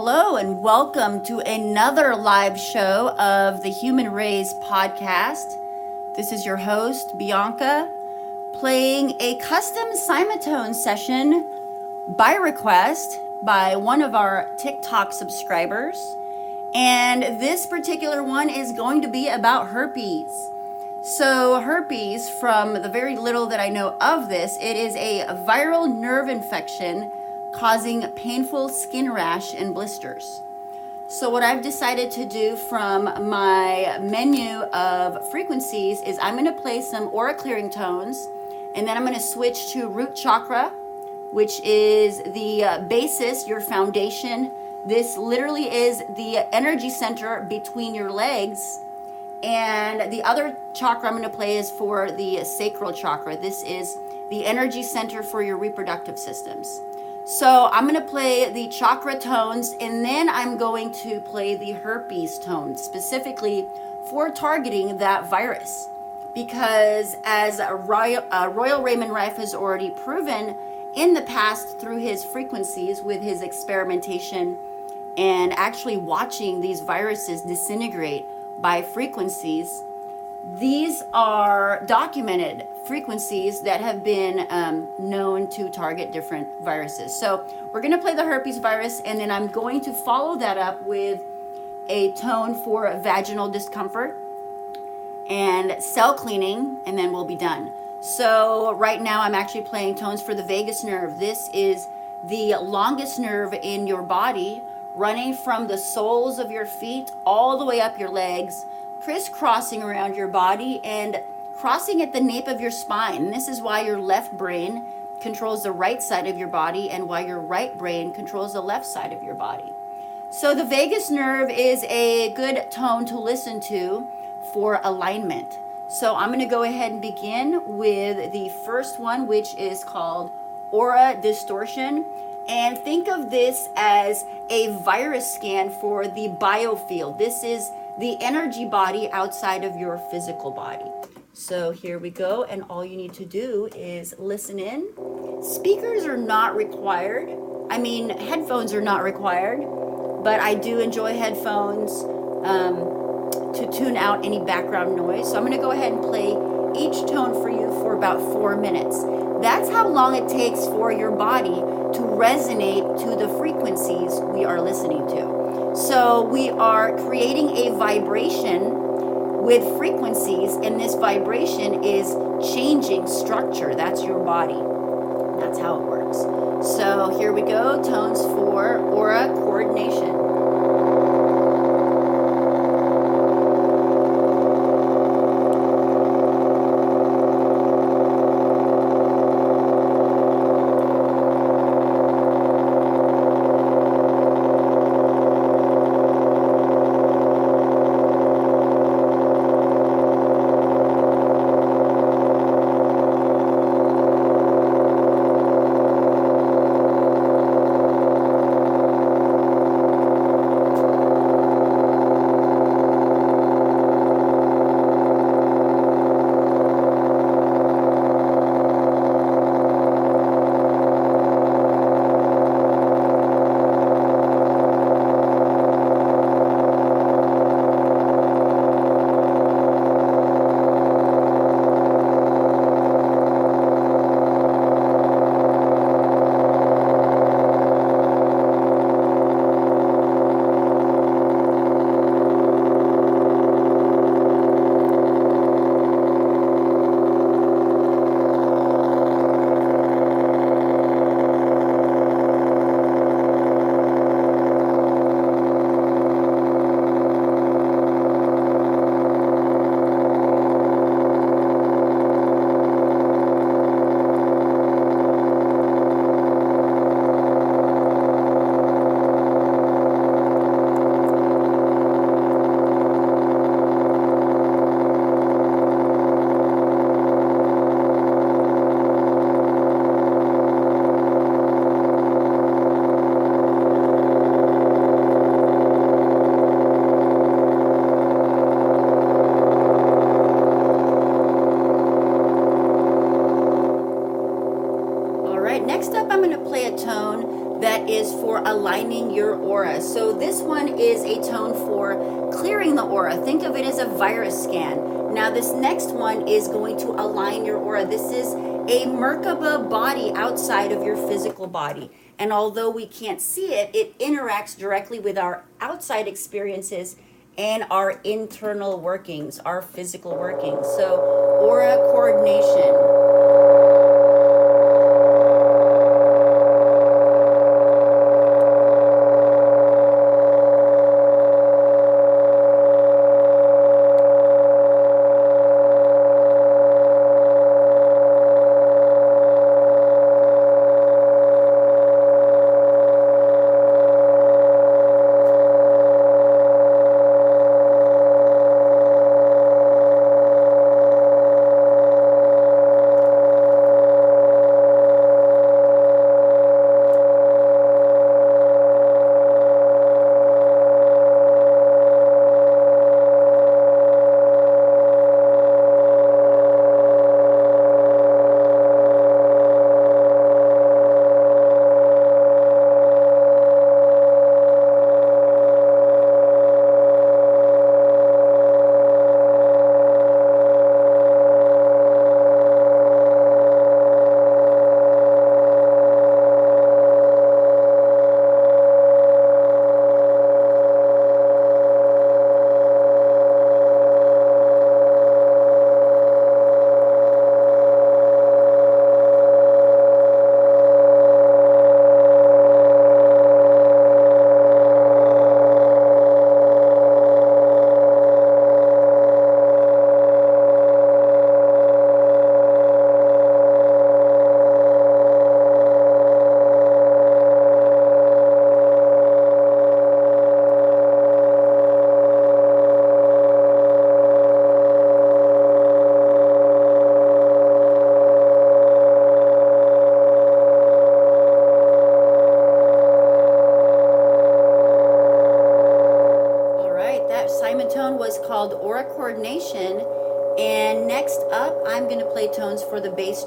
Hello, and welcome to another live show of the Human Rays podcast. This is your host, Bianca, playing a custom Cymatone session by request by one of our TikTok subscribers. And this particular one is going to be about herpes. So, herpes, from the very little that I know of this, it is a viral nerve infection causing painful skin rash and blisters. So, what I've decided to do from my menu of frequencies is I'm going to play some aura clearing tones and then I'm going to switch to root chakra, which is the uh, basis, your foundation. This literally is the energy center between your legs. And the other chakra I'm going to play is for the sacral chakra. This is the energy center for your reproductive systems. So I'm going to play the chakra tones and then I'm going to play the herpes tones specifically for targeting that virus. Because as Royal, uh, Royal Raymond Rife has already proven in the past through his frequencies with his experimentation and actually watching these viruses disintegrate by frequencies, these are documented frequencies that have been um, known to target different viruses. So we're going to play the herpes virus, and then I'm going to follow that up with a tone for vaginal discomfort and cell cleaning, and then we'll be done. So right now I'm actually playing tones for the vagus nerve. This is the longest nerve in your body, running from the soles of your feet all the way up your legs, crisscrossing around your body and crossing at the nape of your spine. This is why your left brain controls the right side of your body and why your right brain controls the left side of your body. So, the vagus nerve is a good tone to listen to for alignment. So, I'm going to go ahead and begin with the first one, which is called aura distortion. And think of this as a virus scan for the biofield. This is the energy body outside of your physical body. So here we go, and all you need to do is listen in. Speakers are not required. I mean, headphones are not required, but I do enjoy headphones um, to tune out any background noise. So I'm going to go ahead and play each tone for you for about four minutes. That's how long it takes for your body to resonate to the frequencies we are listening to. So we are creating a vibration with frequencies, and this vibration is changing structure. That's your body. That's how it works. So here we go tones for aura coordination. Outside of your physical body. And although we can't see it, it interacts directly with our outside experiences and our internal workings, our physical workings. So, aura coordination.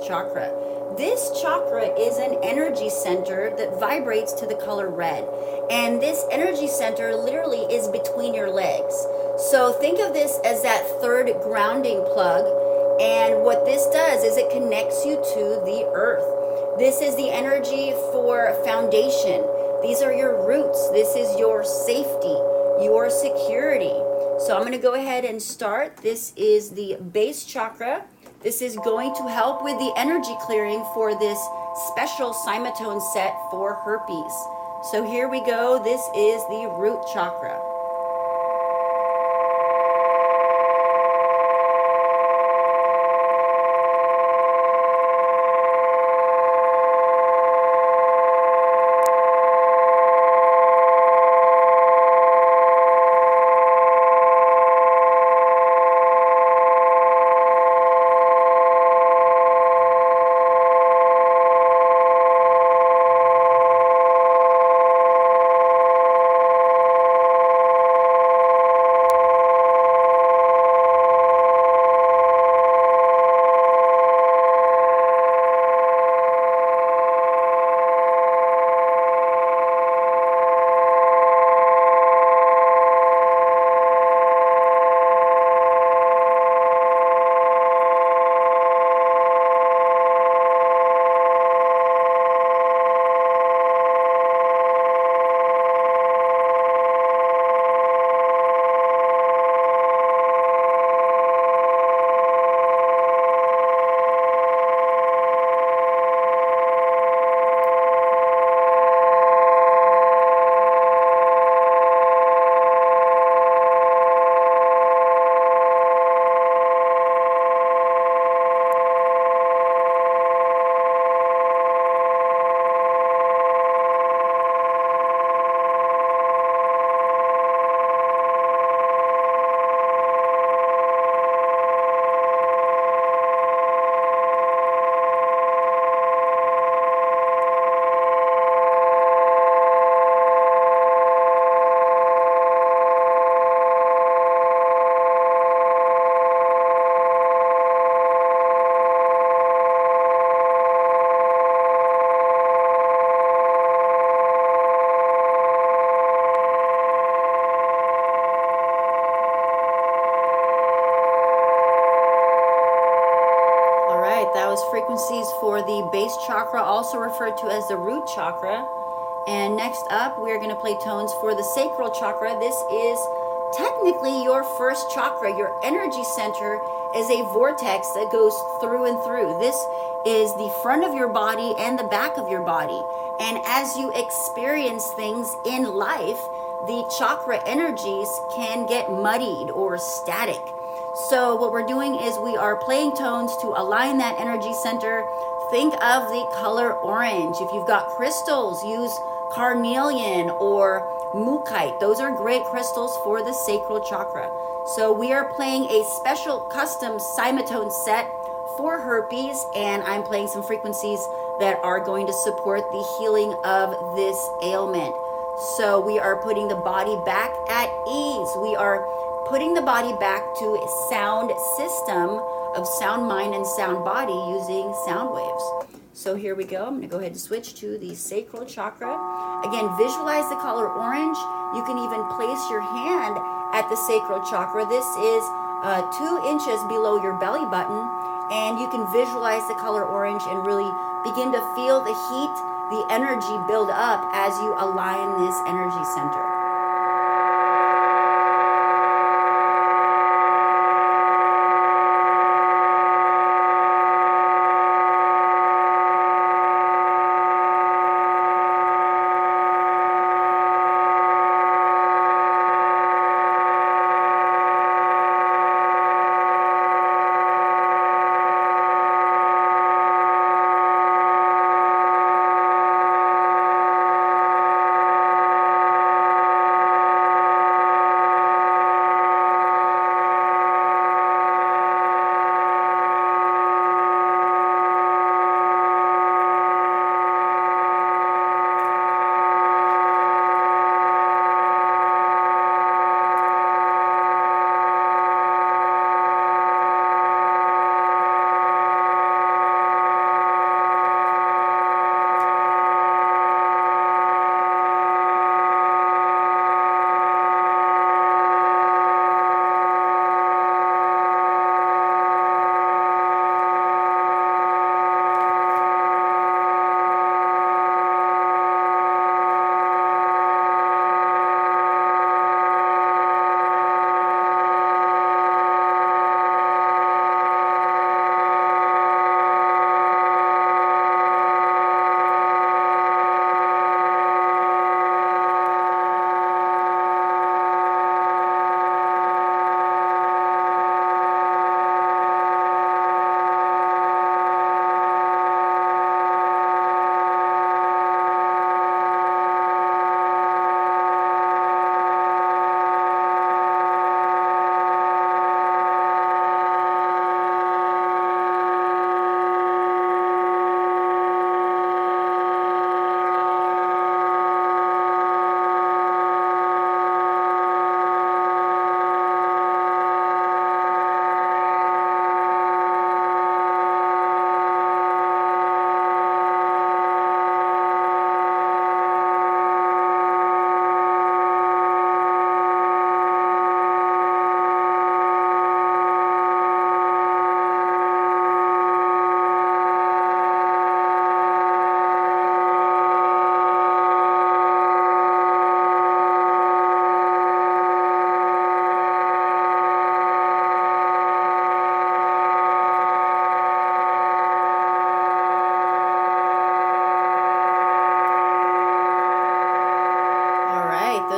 Chakra. This chakra is an energy center that vibrates to the color red. And this energy center literally is between your legs. So think of this as that third grounding plug. And what this does is it connects you to the earth. This is the energy for foundation. These are your roots. This is your safety, your security. So I'm going to go ahead and start. This is the base chakra. This is going to help with the energy clearing for this special Cymatone set for herpes. So here we go. This is the root chakra. The base chakra, also referred to as the root chakra. And next up, we're going to play tones for the sacral chakra. This is technically your first chakra. Your energy center is a vortex that goes through and through. This is the front of your body and the back of your body. And as you experience things in life, the chakra energies can get muddied or static. So, what we're doing is we are playing tones to align that energy center. Think of the color orange. If you've got crystals, use carnelian or mookaite. Those are great crystals for the sacral chakra. So we are playing a special custom Cymatone set for herpes, and I'm playing some frequencies that are going to support the healing of this ailment. So we are putting the body back at ease. We are putting the body back to a sound system of sound mind and sound body using sound waves. So here we go. I'm going to go ahead and switch to the sacral chakra. Again, visualize the color orange. You can even place your hand at the sacral chakra. This is uh, two inches below your belly button. And you can visualize the color orange and really begin to feel the heat, the energy build up as you align this energy center.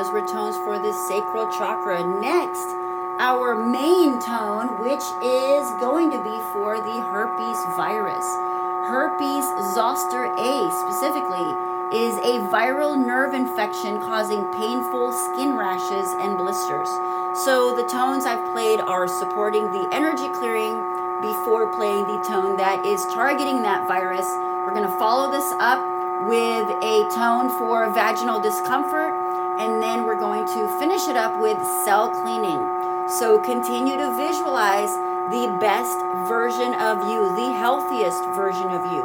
those were tones for the sacral chakra. Next, our main tone, which is going to be for the herpes virus. Herpes zoster A specifically is a viral nerve infection causing painful skin rashes and blisters. So the tones I've played are supporting the energy clearing before playing the tone that is targeting that virus. We're going to follow this up with a tone for vaginal discomfort continue to visualize the best version of you, the healthiest version of you.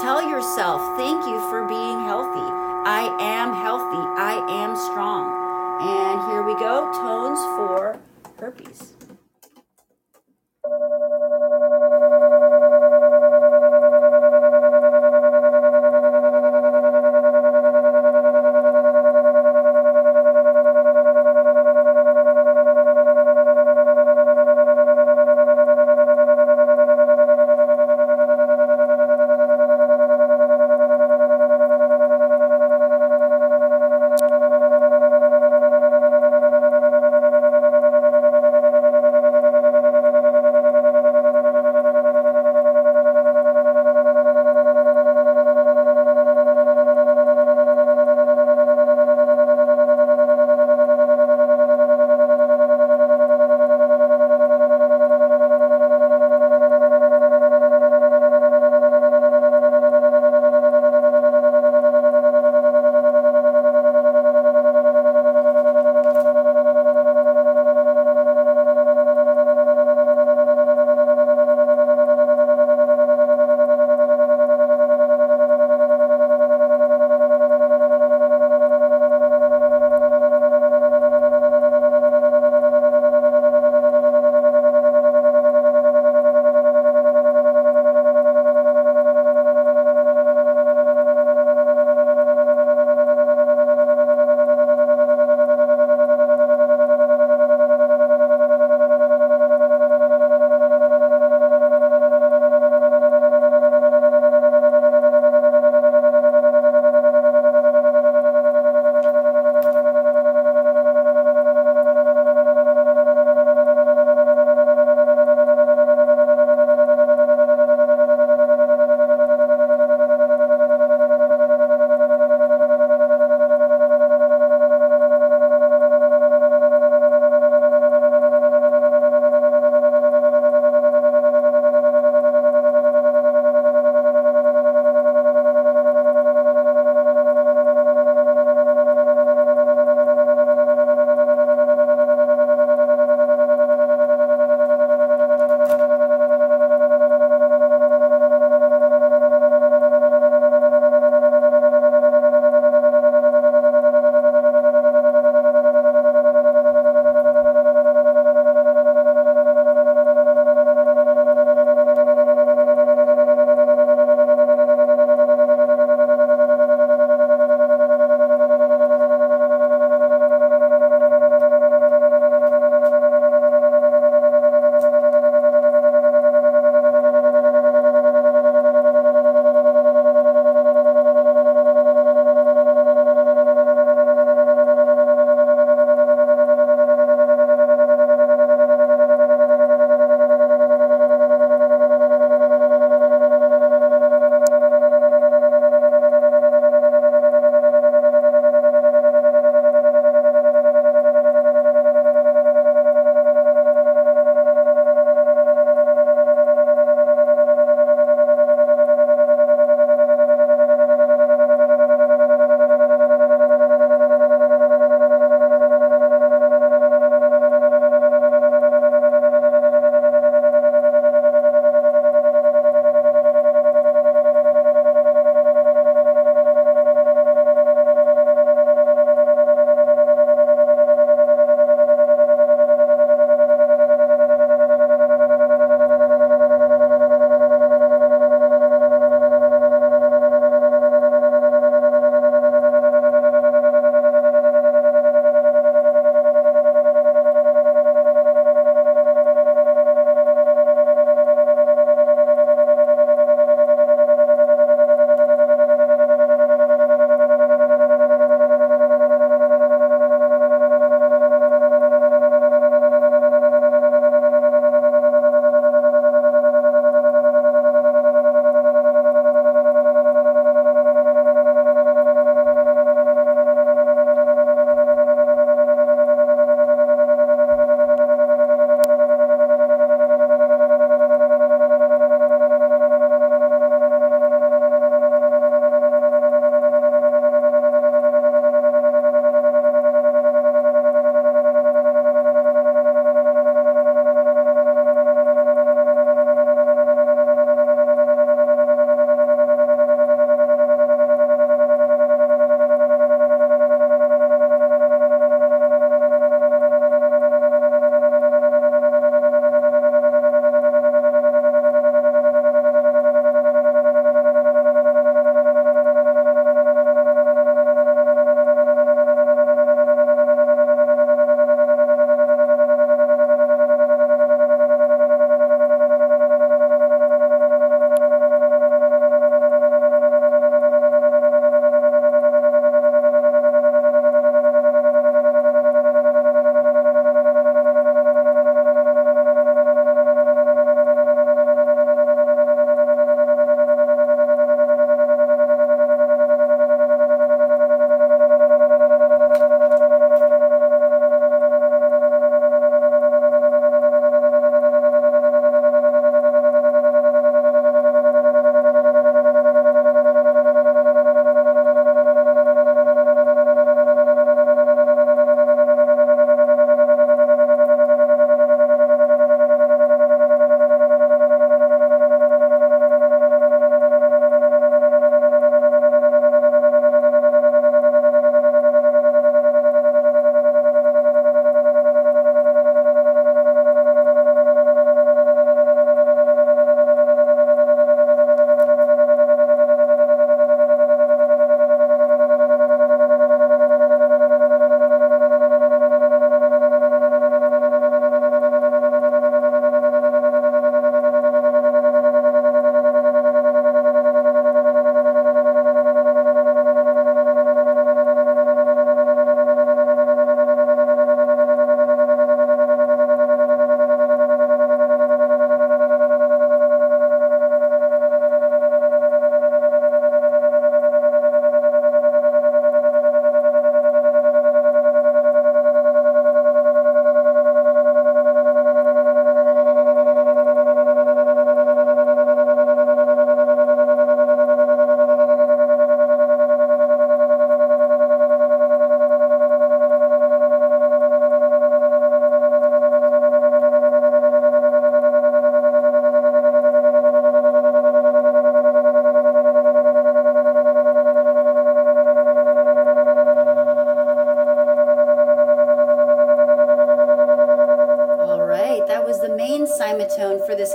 Tell yourself, thank you for being healthy. I am healthy. I am strong. And here we go tones for herpes.「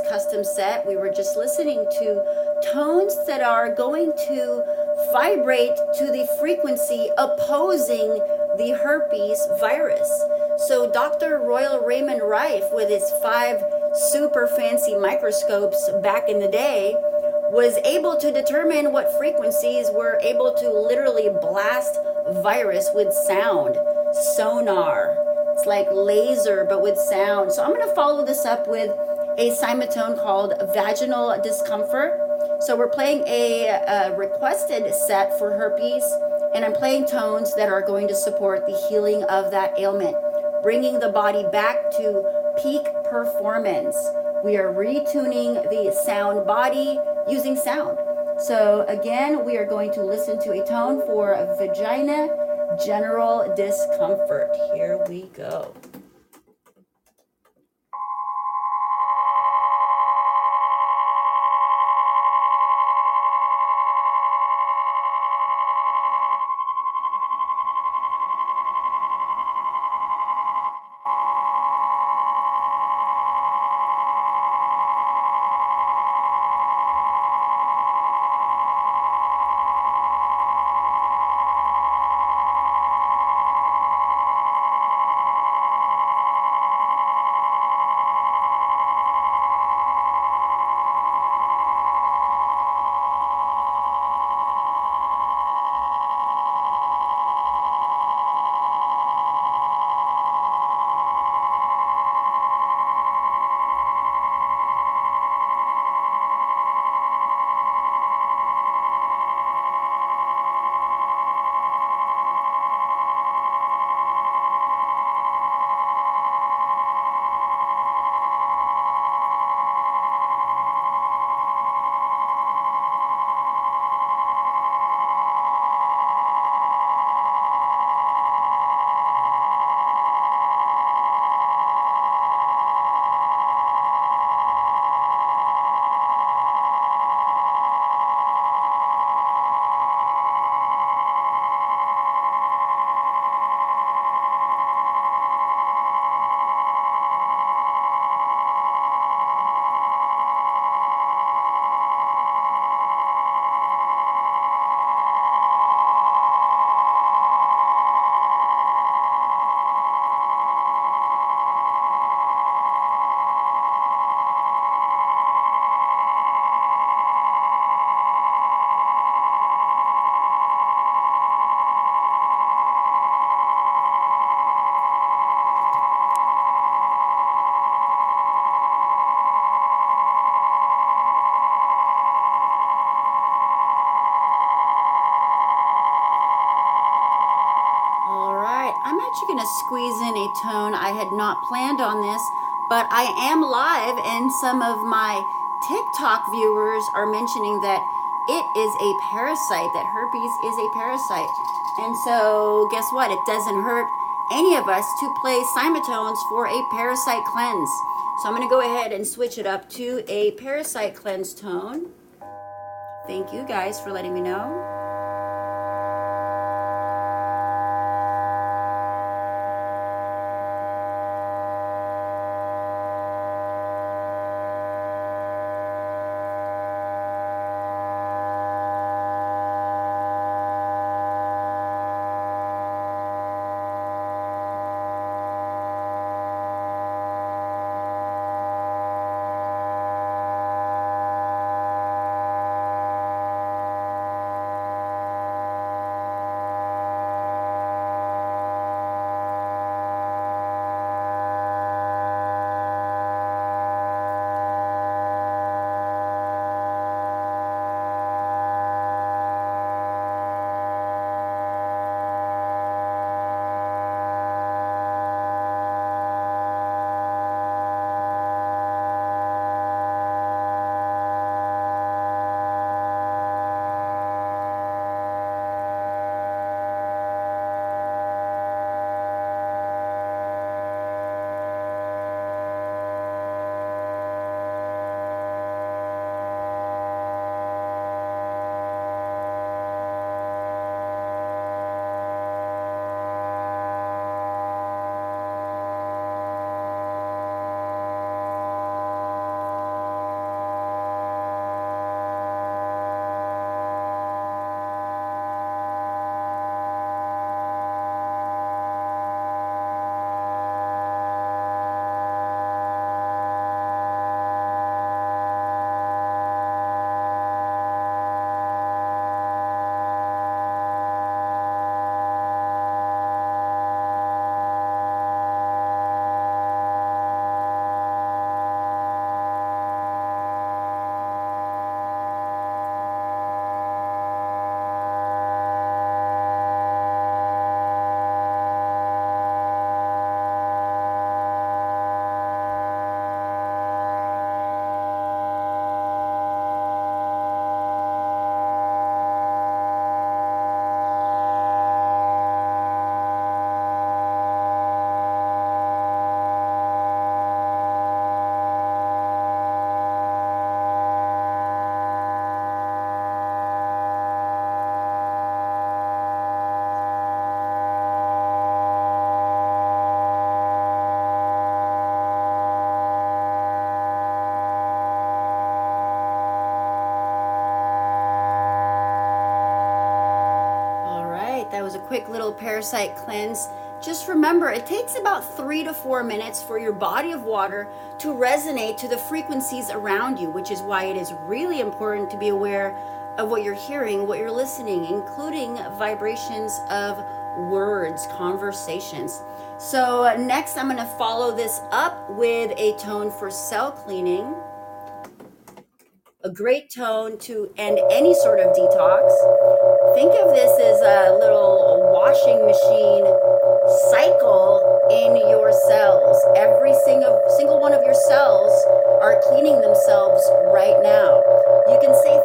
custom set, we were just listening to tones that are going to vibrate to the frequency opposing the herpes virus. So Dr. Royal Raymond Rife, with his five super fancy microscopes back in the day, was able to determine what frequencies were able to literally blast virus with sound, sonar. Like laser, but with sound. So I'm going to follow this up with a cymatone called vaginal discomfort. So we're playing a, a requested set for herpes, and I'm playing tones that are going to support the healing of that ailment, bringing the body back to peak performance. We are retuning the sound body using sound. So again, we are going to listen to a tone for vagina general discomfort. Here we go. Squeeze in a tone. I had not planned on this, but I am live, and some of my TikTok viewers are mentioning that it is a parasite, that herpes is a parasite. And so, guess what? It doesn't hurt any of us to play cymatones for a parasite cleanse. So, I'm going to go ahead and switch it up to a parasite cleanse tone. Thank you guys for letting me know. Quick little parasite cleanse. Just remember, it takes about three to four minutes for your body of water to resonate to the frequencies around you, which is why it is really important to be aware of what you're hearing, what you're listening, including vibrations of words, conversations. So, next, I'm going to follow this up with a tone for cell cleaning a great tone to end any sort of detox. Think of this as a little washing machine cycle in your cells. Every single single one of your cells are cleaning themselves right now. You can say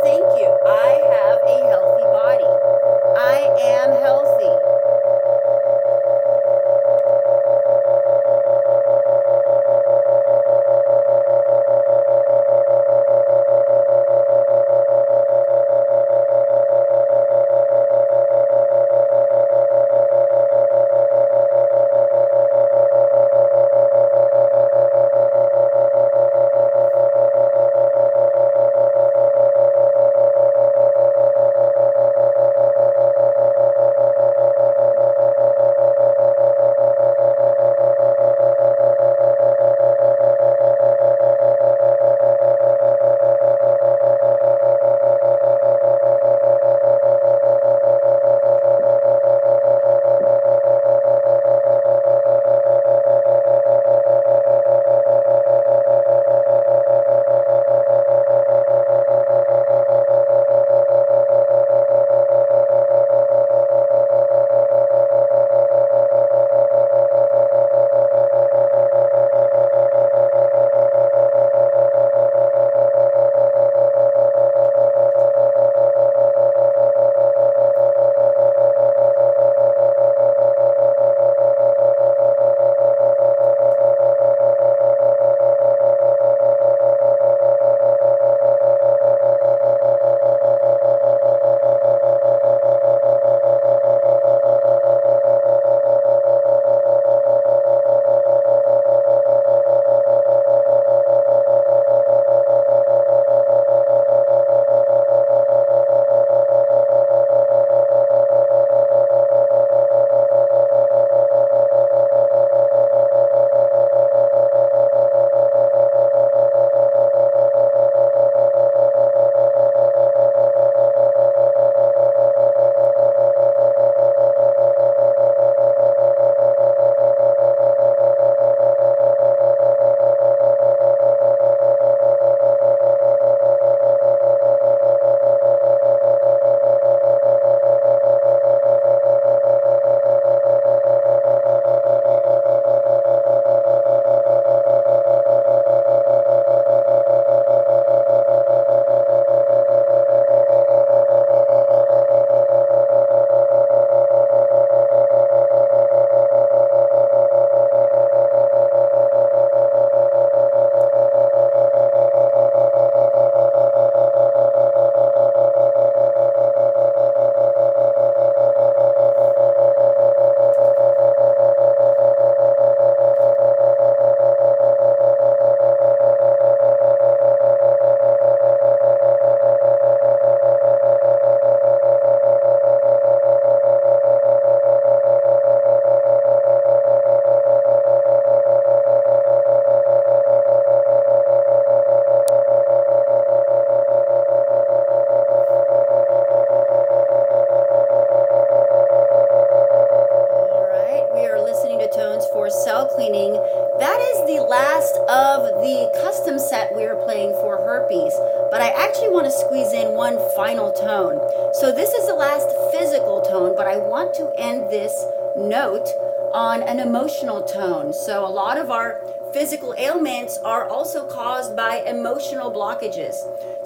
physical ailments are also caused by emotional blockages.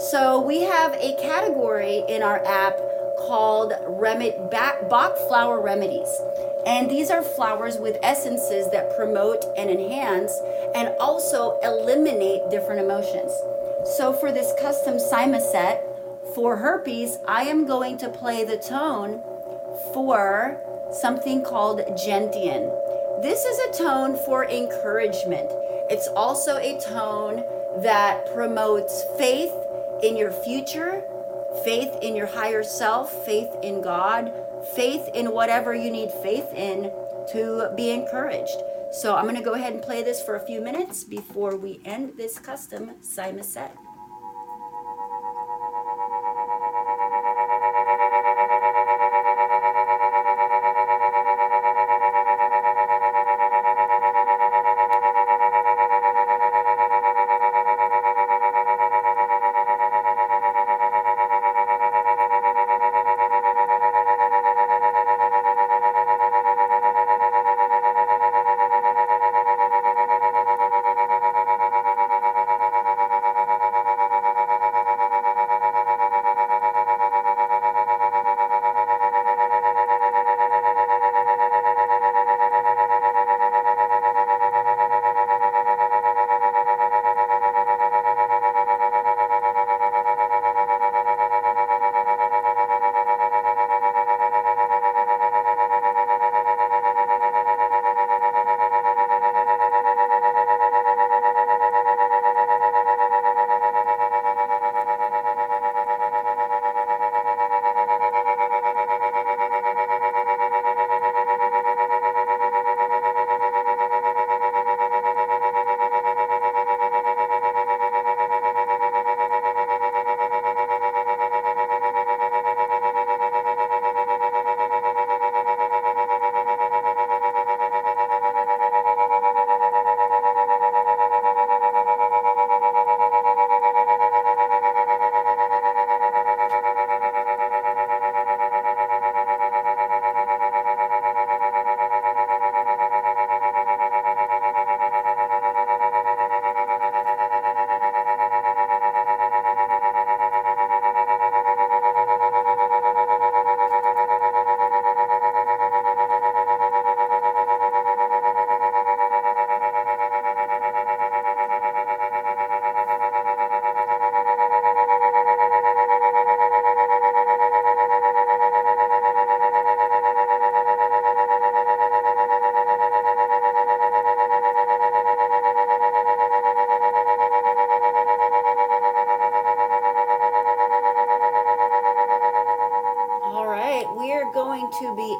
So we have a category in our app called Remit Bach Flower Remedies. And these are flowers with essences that promote and enhance and also eliminate different emotions. So for this custom Cyma set for herpes, I am going to play the tone for something called gentian. This is a tone for encouragement. It's also a tone that promotes faith in your future, faith in your higher self, faith in God, faith in whatever you need faith in to be encouraged. So I'm going to go ahead and play this for a few minutes before we end this custom Simon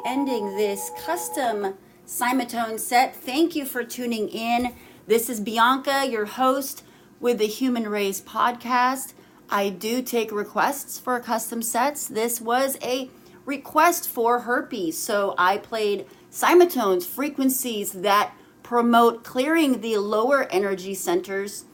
ending this custom Cymatone set. Thank you for tuning in. This is Bianca, your host with the Human Race podcast. I do take requests for custom sets. This was a request for herpes, so I played Cymatones, frequencies that promote clearing the lower energy centers,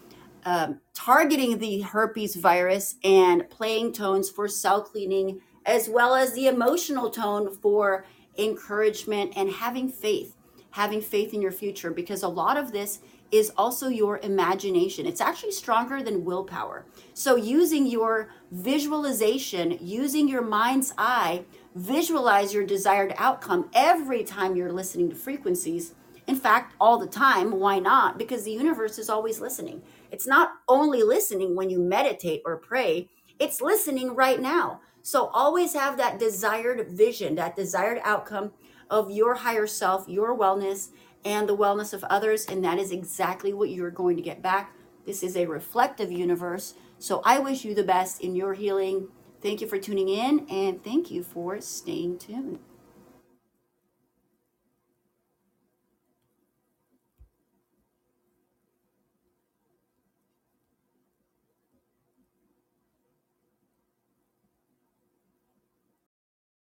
um, targeting the herpes virus, and playing tones for cell cleaning as well as the emotional tone for encouragement and having faith, having faith in your future, because a lot of this is also your imagination. It's actually stronger than willpower. So, using your visualization, using your mind's eye, visualize your desired outcome every time you're listening to frequencies. In fact, all the time. Why not? Because the universe is always listening. It's not only listening when you meditate or pray, it's listening right now. So always have that desired vision, that desired outcome of your higher self, your wellness, and the wellness of others. And that is exactly what you're going to get back. This is a reflective universe. So I wish you the best in your healing. Thank you for tuning in and thank you for staying tuned.